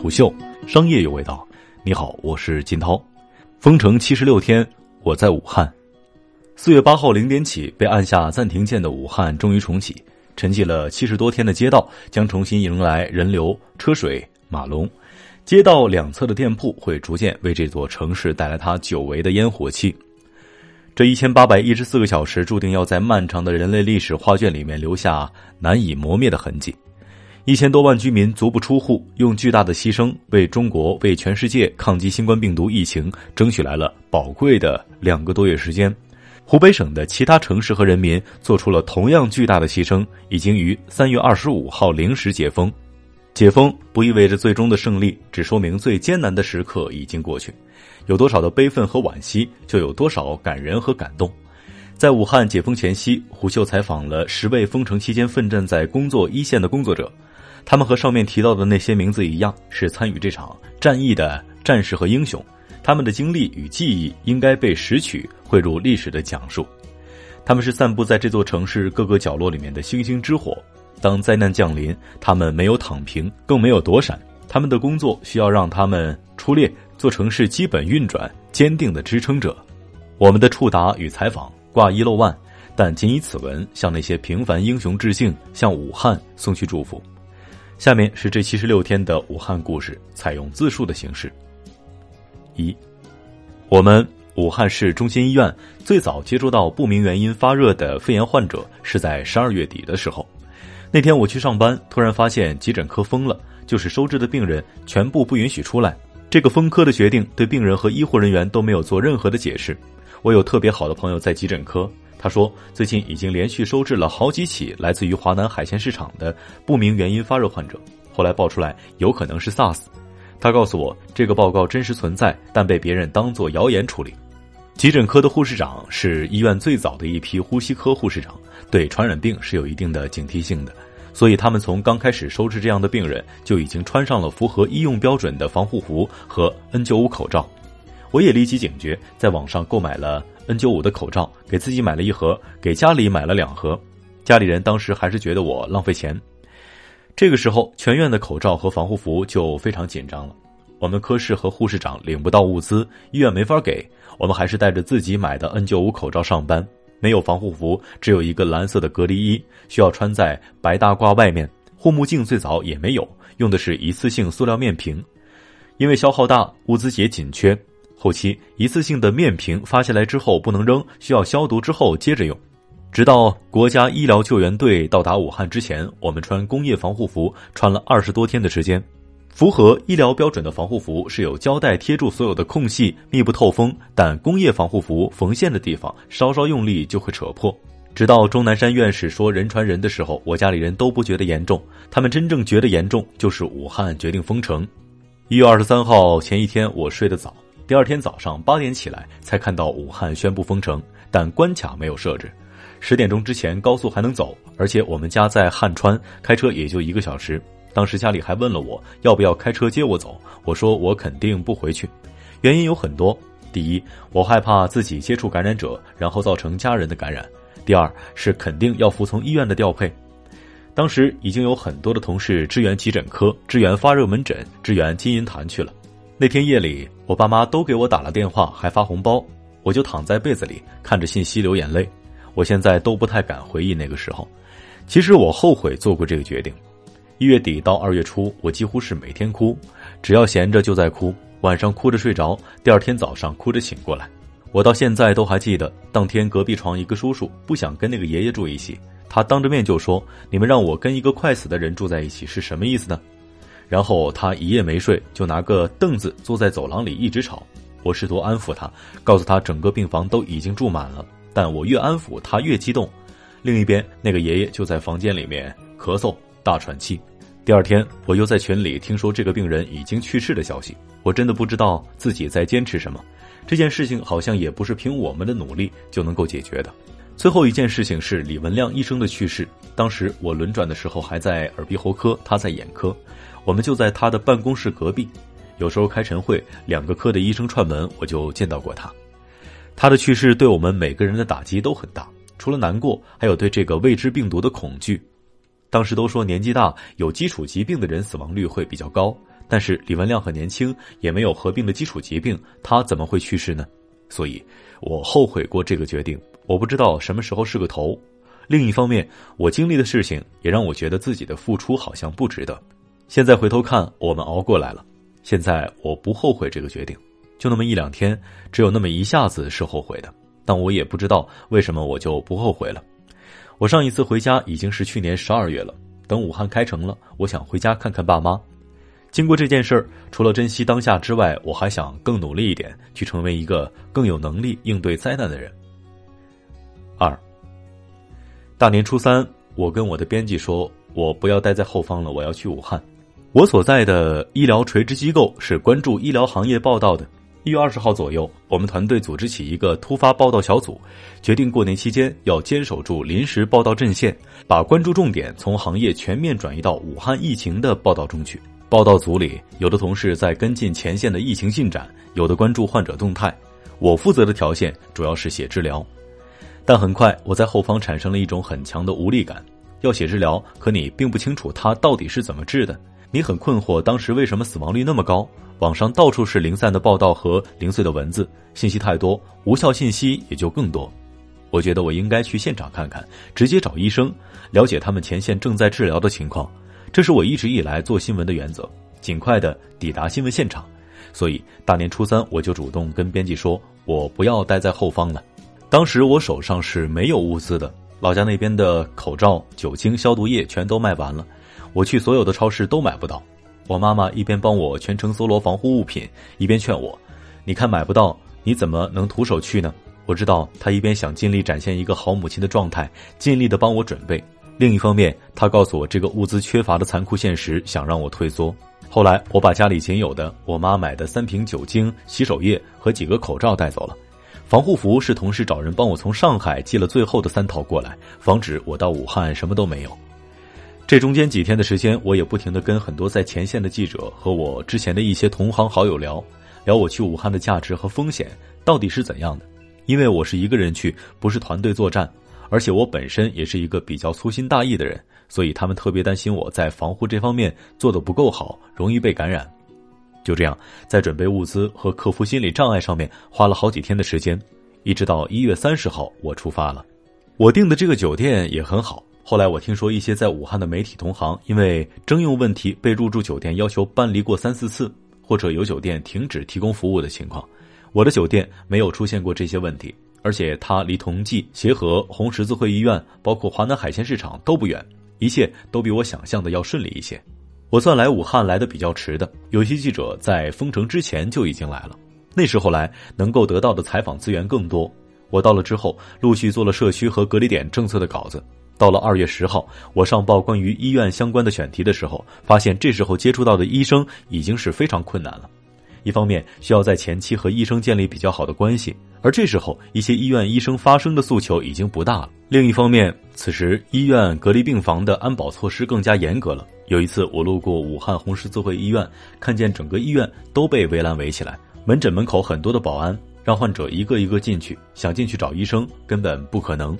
虎嗅，商业有味道。你好，我是金涛。封城七十六天，我在武汉。四月八号零点起被按下暂停键的武汉终于重启，沉寂了七十多天的街道将重新迎来人流、车水马龙。街道两侧的店铺会逐渐为这座城市带来它久违的烟火气。这一千八百一十四个小时，注定要在漫长的人类历史画卷里面留下难以磨灭的痕迹。一千多万居民足不出户，用巨大的牺牲为中国、为全世界抗击新冠病毒疫情争取来了宝贵的两个多月时间。湖北省的其他城市和人民做出了同样巨大的牺牲，已经于三月二十五号零时解封。解封不意味着最终的胜利，只说明最艰难的时刻已经过去。有多少的悲愤和惋惜，就有多少感人和感动。在武汉解封前夕，胡秀采访了十位封城期间奋战在工作一线的工作者。他们和上面提到的那些名字一样，是参与这场战役的战士和英雄。他们的经历与记忆应该被拾取，汇入历史的讲述。他们是散布在这座城市各个角落里面的星星之火。当灾难降临，他们没有躺平，更没有躲闪。他们的工作需要让他们出列，做城市基本运转坚定的支撑者。我们的触达与采访挂一漏万，但仅以此文向那些平凡英雄致敬，向武汉送去祝福。下面是这七十六天的武汉故事，采用自述的形式。一，我们武汉市中心医院最早接触到不明原因发热的肺炎患者是在十二月底的时候。那天我去上班，突然发现急诊科封了，就是收治的病人全部不允许出来。这个封科的决定对病人和医护人员都没有做任何的解释。我有特别好的朋友在急诊科。他说，最近已经连续收治了好几起来自于华南海鲜市场的不明原因发热患者，后来爆出来有可能是 SARS。他告诉我，这个报告真实存在，但被别人当作谣言处理。急诊科的护士长是医院最早的一批呼吸科护士长，对传染病是有一定的警惕性的，所以他们从刚开始收治这样的病人，就已经穿上了符合医用标准的防护服和 N95 口罩。我也立即警觉，在网上购买了。N95 的口罩，给自己买了一盒，给家里买了两盒。家里人当时还是觉得我浪费钱。这个时候，全院的口罩和防护服就非常紧张了。我们科室和护士长领不到物资，医院没法给，我们还是带着自己买的 N95 口罩上班。没有防护服，只有一个蓝色的隔离衣，需要穿在白大褂外面。护目镜最早也没有，用的是一次性塑料面屏，因为消耗大，物资也紧缺。后期一次性的面屏发下来之后不能扔，需要消毒之后接着用。直到国家医疗救援队到达武汉之前，我们穿工业防护服穿了二十多天的时间。符合医疗标准的防护服是有胶带贴住所有的空隙，密不透风。但工业防护服缝线的地方稍稍用力就会扯破。直到钟南山院士说人传人的时候，我家里人都不觉得严重。他们真正觉得严重，就是武汉决定封城。一月二十三号前一天，我睡得早。第二天早上八点起来，才看到武汉宣布封城，但关卡没有设置。十点钟之前高速还能走，而且我们家在汉川，开车也就一个小时。当时家里还问了我要不要开车接我走，我说我肯定不回去。原因有很多：第一，我害怕自己接触感染者，然后造成家人的感染；第二是肯定要服从医院的调配。当时已经有很多的同事支援急诊科、支援发热门诊、支援金银潭去了。那天夜里，我爸妈都给我打了电话，还发红包，我就躺在被子里看着信息流眼泪。我现在都不太敢回忆那个时候。其实我后悔做过这个决定。一月底到二月初，我几乎是每天哭，只要闲着就在哭，晚上哭着睡着，第二天早上哭着醒过来。我到现在都还记得，当天隔壁床一个叔叔不想跟那个爷爷住一起，他当着面就说：“你们让我跟一个快死的人住在一起是什么意思呢？”然后他一夜没睡，就拿个凳子坐在走廊里一直吵。我试图安抚他，告诉他整个病房都已经住满了。但我越安抚他越激动。另一边，那个爷爷就在房间里面咳嗽、大喘气。第二天，我又在群里听说这个病人已经去世的消息。我真的不知道自己在坚持什么。这件事情好像也不是凭我们的努力就能够解决的。最后一件事情是李文亮医生的去世。当时我轮转的时候还在耳鼻喉科，他在眼科。我们就在他的办公室隔壁，有时候开晨会，两个科的医生串门，我就见到过他。他的去世对我们每个人的打击都很大，除了难过，还有对这个未知病毒的恐惧。当时都说年纪大、有基础疾病的人死亡率会比较高，但是李文亮很年轻，也没有合并的基础疾病，他怎么会去世呢？所以，我后悔过这个决定。我不知道什么时候是个头。另一方面，我经历的事情也让我觉得自己的付出好像不值得。现在回头看，我们熬过来了。现在我不后悔这个决定，就那么一两天，只有那么一下子是后悔的。但我也不知道为什么我就不后悔了。我上一次回家已经是去年十二月了。等武汉开城了，我想回家看看爸妈。经过这件事儿，除了珍惜当下之外，我还想更努力一点，去成为一个更有能力应对灾难的人。二，大年初三，我跟我的编辑说，我不要待在后方了，我要去武汉。我所在的医疗垂直机构是关注医疗行业报道的。一月二十号左右，我们团队组织起一个突发报道小组，决定过年期间要坚守住临时报道阵线，把关注重点从行业全面转移到武汉疫情的报道中去。报道组里，有的同事在跟进前线的疫情进展，有的关注患者动态。我负责的条线主要是写治疗。但很快，我在后方产生了一种很强的无力感。要写治疗，可你并不清楚它到底是怎么治的，你很困惑当时为什么死亡率那么高。网上到处是零散的报道和零碎的文字，信息太多，无效信息也就更多。我觉得我应该去现场看看，直接找医生，了解他们前线正在治疗的情况。这是我一直以来做新闻的原则，尽快的抵达新闻现场。所以大年初三，我就主动跟编辑说，我不要待在后方了。当时我手上是没有物资的，老家那边的口罩、酒精、消毒液全都卖完了，我去所有的超市都买不到。我妈妈一边帮我全程搜罗防护物品，一边劝我：“你看买不到，你怎么能徒手去呢？”我知道她一边想尽力展现一个好母亲的状态，尽力的帮我准备，另一方面她告诉我这个物资缺乏的残酷现实，想让我退缩。后来我把家里仅有的我妈买的三瓶酒精、洗手液和几个口罩带走了。防护服是同事找人帮我从上海寄了最后的三套过来，防止我到武汉什么都没有。这中间几天的时间，我也不停的跟很多在前线的记者和我之前的一些同行好友聊，聊我去武汉的价值和风险到底是怎样的。因为我是一个人去，不是团队作战，而且我本身也是一个比较粗心大意的人，所以他们特别担心我在防护这方面做的不够好，容易被感染。就这样，在准备物资和克服心理障碍上面花了好几天的时间，一直到一月三十号，我出发了。我订的这个酒店也很好。后来我听说一些在武汉的媒体同行因为征用问题被入住酒店要求搬离过三四次，或者有酒店停止提供服务的情况。我的酒店没有出现过这些问题，而且它离同济、协和、红十字会医院，包括华南海鲜市场都不远，一切都比我想象的要顺利一些。我算来武汉来的比较迟的，有些记者在封城之前就已经来了，那时候来能够得到的采访资源更多。我到了之后，陆续做了社区和隔离点政策的稿子。到了二月十号，我上报关于医院相关的选题的时候，发现这时候接触到的医生已经是非常困难了。一方面需要在前期和医生建立比较好的关系，而这时候一些医院医生发生的诉求已经不大了。另一方面，此时医院隔离病房的安保措施更加严格了。有一次我路过武汉红十字会医院，看见整个医院都被围栏围起来，门诊门口很多的保安，让患者一个一个进去，想进去找医生根本不可能。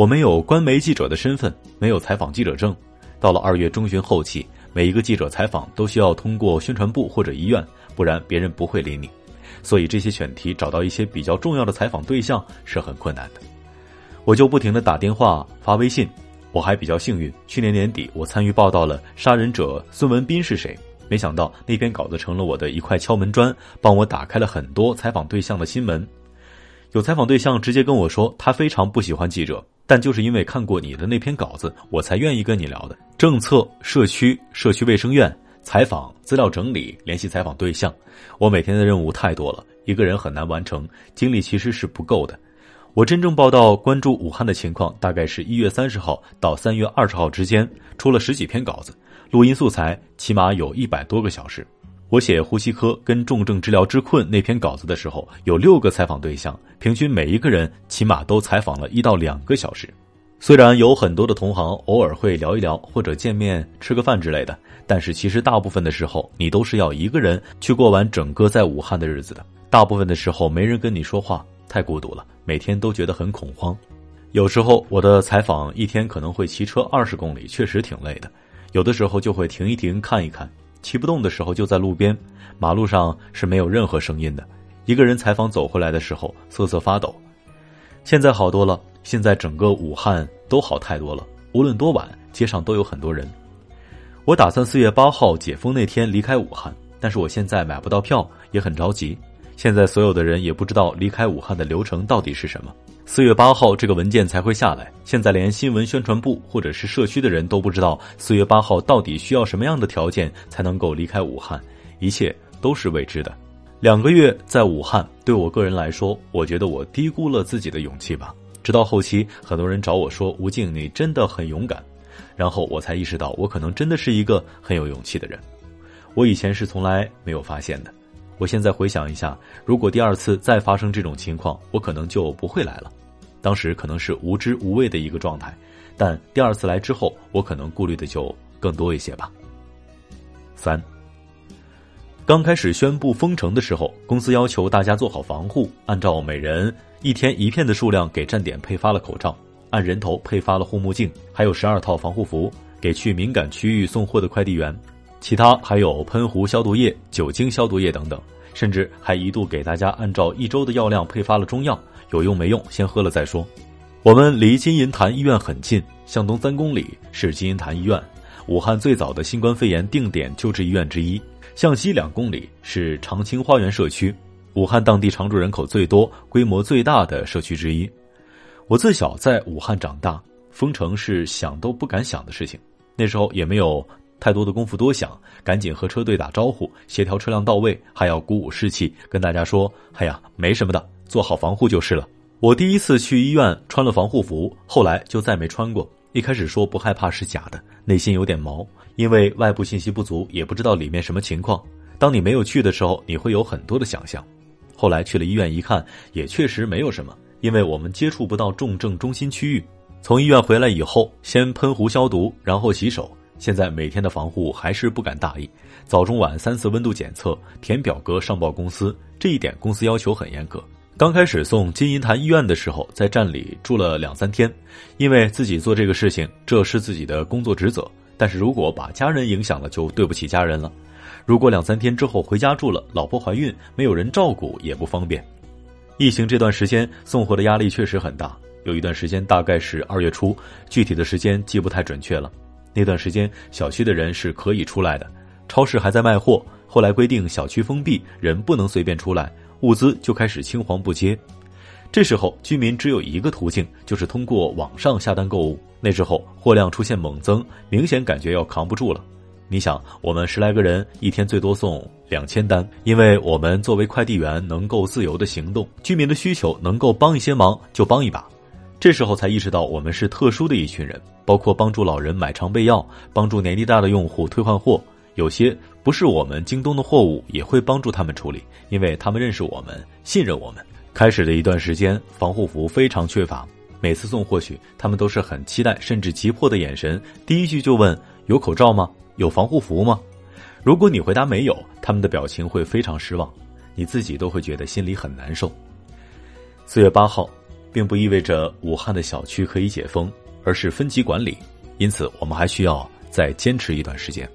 我没有官媒记者的身份，没有采访记者证。到了二月中旬后期，每一个记者采访都需要通过宣传部或者医院，不然别人不会理你。所以这些选题找到一些比较重要的采访对象是很困难的。我就不停的打电话发微信。我还比较幸运，去年年底我参与报道了杀人者孙文斌是谁。没想到那篇稿子成了我的一块敲门砖，帮我打开了很多采访对象的新闻。有采访对象直接跟我说，他非常不喜欢记者。但就是因为看过你的那篇稿子，我才愿意跟你聊的。政策、社区、社区卫生院、采访、资料整理、联系采访对象，我每天的任务太多了，一个人很难完成，精力其实是不够的。我真正报道关注武汉的情况，大概是一月三十号到三月二十号之间，出了十几篇稿子，录音素材起码有一百多个小时。我写呼吸科跟重症治疗之困那篇稿子的时候，有六个采访对象，平均每一个人起码都采访了一到两个小时。虽然有很多的同行偶尔会聊一聊或者见面吃个饭之类的，但是其实大部分的时候，你都是要一个人去过完整个在武汉的日子的。大部分的时候没人跟你说话，太孤独了，每天都觉得很恐慌。有时候我的采访一天可能会骑车二十公里，确实挺累的。有的时候就会停一停看一看。骑不动的时候就在路边，马路上是没有任何声音的。一个人采访走回来的时候瑟瑟发抖。现在好多了，现在整个武汉都好太多了。无论多晚，街上都有很多人。我打算四月八号解封那天离开武汉，但是我现在买不到票，也很着急。现在所有的人也不知道离开武汉的流程到底是什么。四月八号这个文件才会下来，现在连新闻宣传部或者是社区的人都不知道四月八号到底需要什么样的条件才能够离开武汉，一切都是未知的。两个月在武汉，对我个人来说，我觉得我低估了自己的勇气吧。直到后期，很多人找我说：“吴静，你真的很勇敢。”然后我才意识到，我可能真的是一个很有勇气的人。我以前是从来没有发现的。我现在回想一下，如果第二次再发生这种情况，我可能就不会来了。当时可能是无知无畏的一个状态，但第二次来之后，我可能顾虑的就更多一些吧。三，刚开始宣布封城的时候，公司要求大家做好防护，按照每人一天一片的数量给站点配发了口罩。按人头配发了护目镜，还有十二套防护服给去敏感区域送货的快递员，其他还有喷壶消毒液、酒精消毒液等等，甚至还一度给大家按照一周的药量配发了中药，有用没用先喝了再说。我们离金银潭医院很近，向东三公里是金银潭医院，武汉最早的新冠肺炎定点救治医院之一；向西两公里是长青花园社区，武汉当地常住人口最多、规模最大的社区之一。我自小在武汉长大，封城是想都不敢想的事情。那时候也没有太多的功夫多想，赶紧和车队打招呼，协调车辆到位，还要鼓舞士气，跟大家说：“哎呀，没什么的，做好防护就是了。”我第一次去医院穿了防护服，后来就再没穿过。一开始说不害怕是假的，内心有点毛，因为外部信息不足，也不知道里面什么情况。当你没有去的时候，你会有很多的想象。后来去了医院一看，也确实没有什么。因为我们接触不到重症中心区域，从医院回来以后，先喷壶消毒，然后洗手。现在每天的防护还是不敢大意，早中晚三次温度检测，填表格上报公司。这一点公司要求很严格。刚开始送金银潭医院的时候，在站里住了两三天，因为自己做这个事情，这是自己的工作职责。但是如果把家人影响了，就对不起家人了。如果两三天之后回家住了，老婆怀孕，没有人照顾也不方便。疫情这段时间送货的压力确实很大，有一段时间大概是二月初，具体的时间记不太准确了。那段时间小区的人是可以出来的，超市还在卖货。后来规定小区封闭，人不能随便出来，物资就开始青黄不接。这时候居民只有一个途径，就是通过网上下单购物。那时候货量出现猛增，明显感觉要扛不住了。你想，我们十来个人一天最多送两千单，因为我们作为快递员能够自由的行动，居民的需求能够帮一些忙就帮一把。这时候才意识到我们是特殊的一群人，包括帮助老人买常备药，帮助年纪大的用户退换货，有些不是我们京东的货物也会帮助他们处理，因为他们认识我们，信任我们。开始的一段时间，防护服非常缺乏，每次送货去，他们都是很期待甚至急迫的眼神，第一句就问有口罩吗？有防护服吗？如果你回答没有，他们的表情会非常失望，你自己都会觉得心里很难受。四月八号，并不意味着武汉的小区可以解封，而是分级管理，因此我们还需要再坚持一段时间。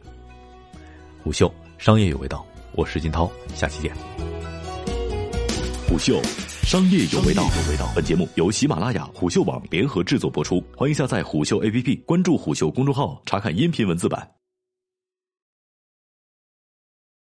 虎嗅，商业有味道，我是金涛，下期见。虎嗅，商业有味道。有味道本节目由喜马拉雅、虎嗅网联合制作播出，欢迎下载虎嗅 APP，关注虎嗅公众号，查看音频文字版。